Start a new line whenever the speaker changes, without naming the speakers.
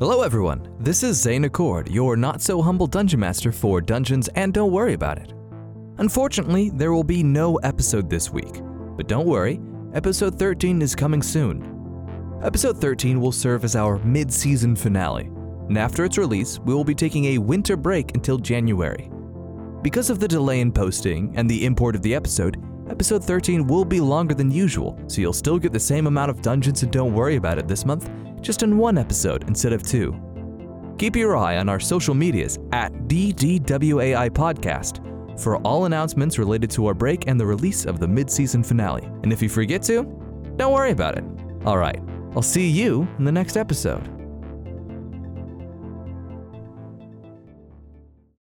Hello, everyone. This is Zane Acord, your not so humble dungeon master for Dungeons and Don't Worry About It. Unfortunately, there will be no episode this week, but don't worry, episode 13 is coming soon. Episode 13 will serve as our mid season finale, and after its release, we will be taking a winter break until January. Because of the delay in posting and the import of the episode, episode 13 will be longer than usual, so you'll still get the same amount of Dungeons and Don't Worry About It this month, just in one episode instead of two. Keep your eye on our social medias at DDWAI Podcast for all announcements related to our break and the release of the mid season finale. And if you forget to, don't worry about it. All right, I'll see you in the next episode.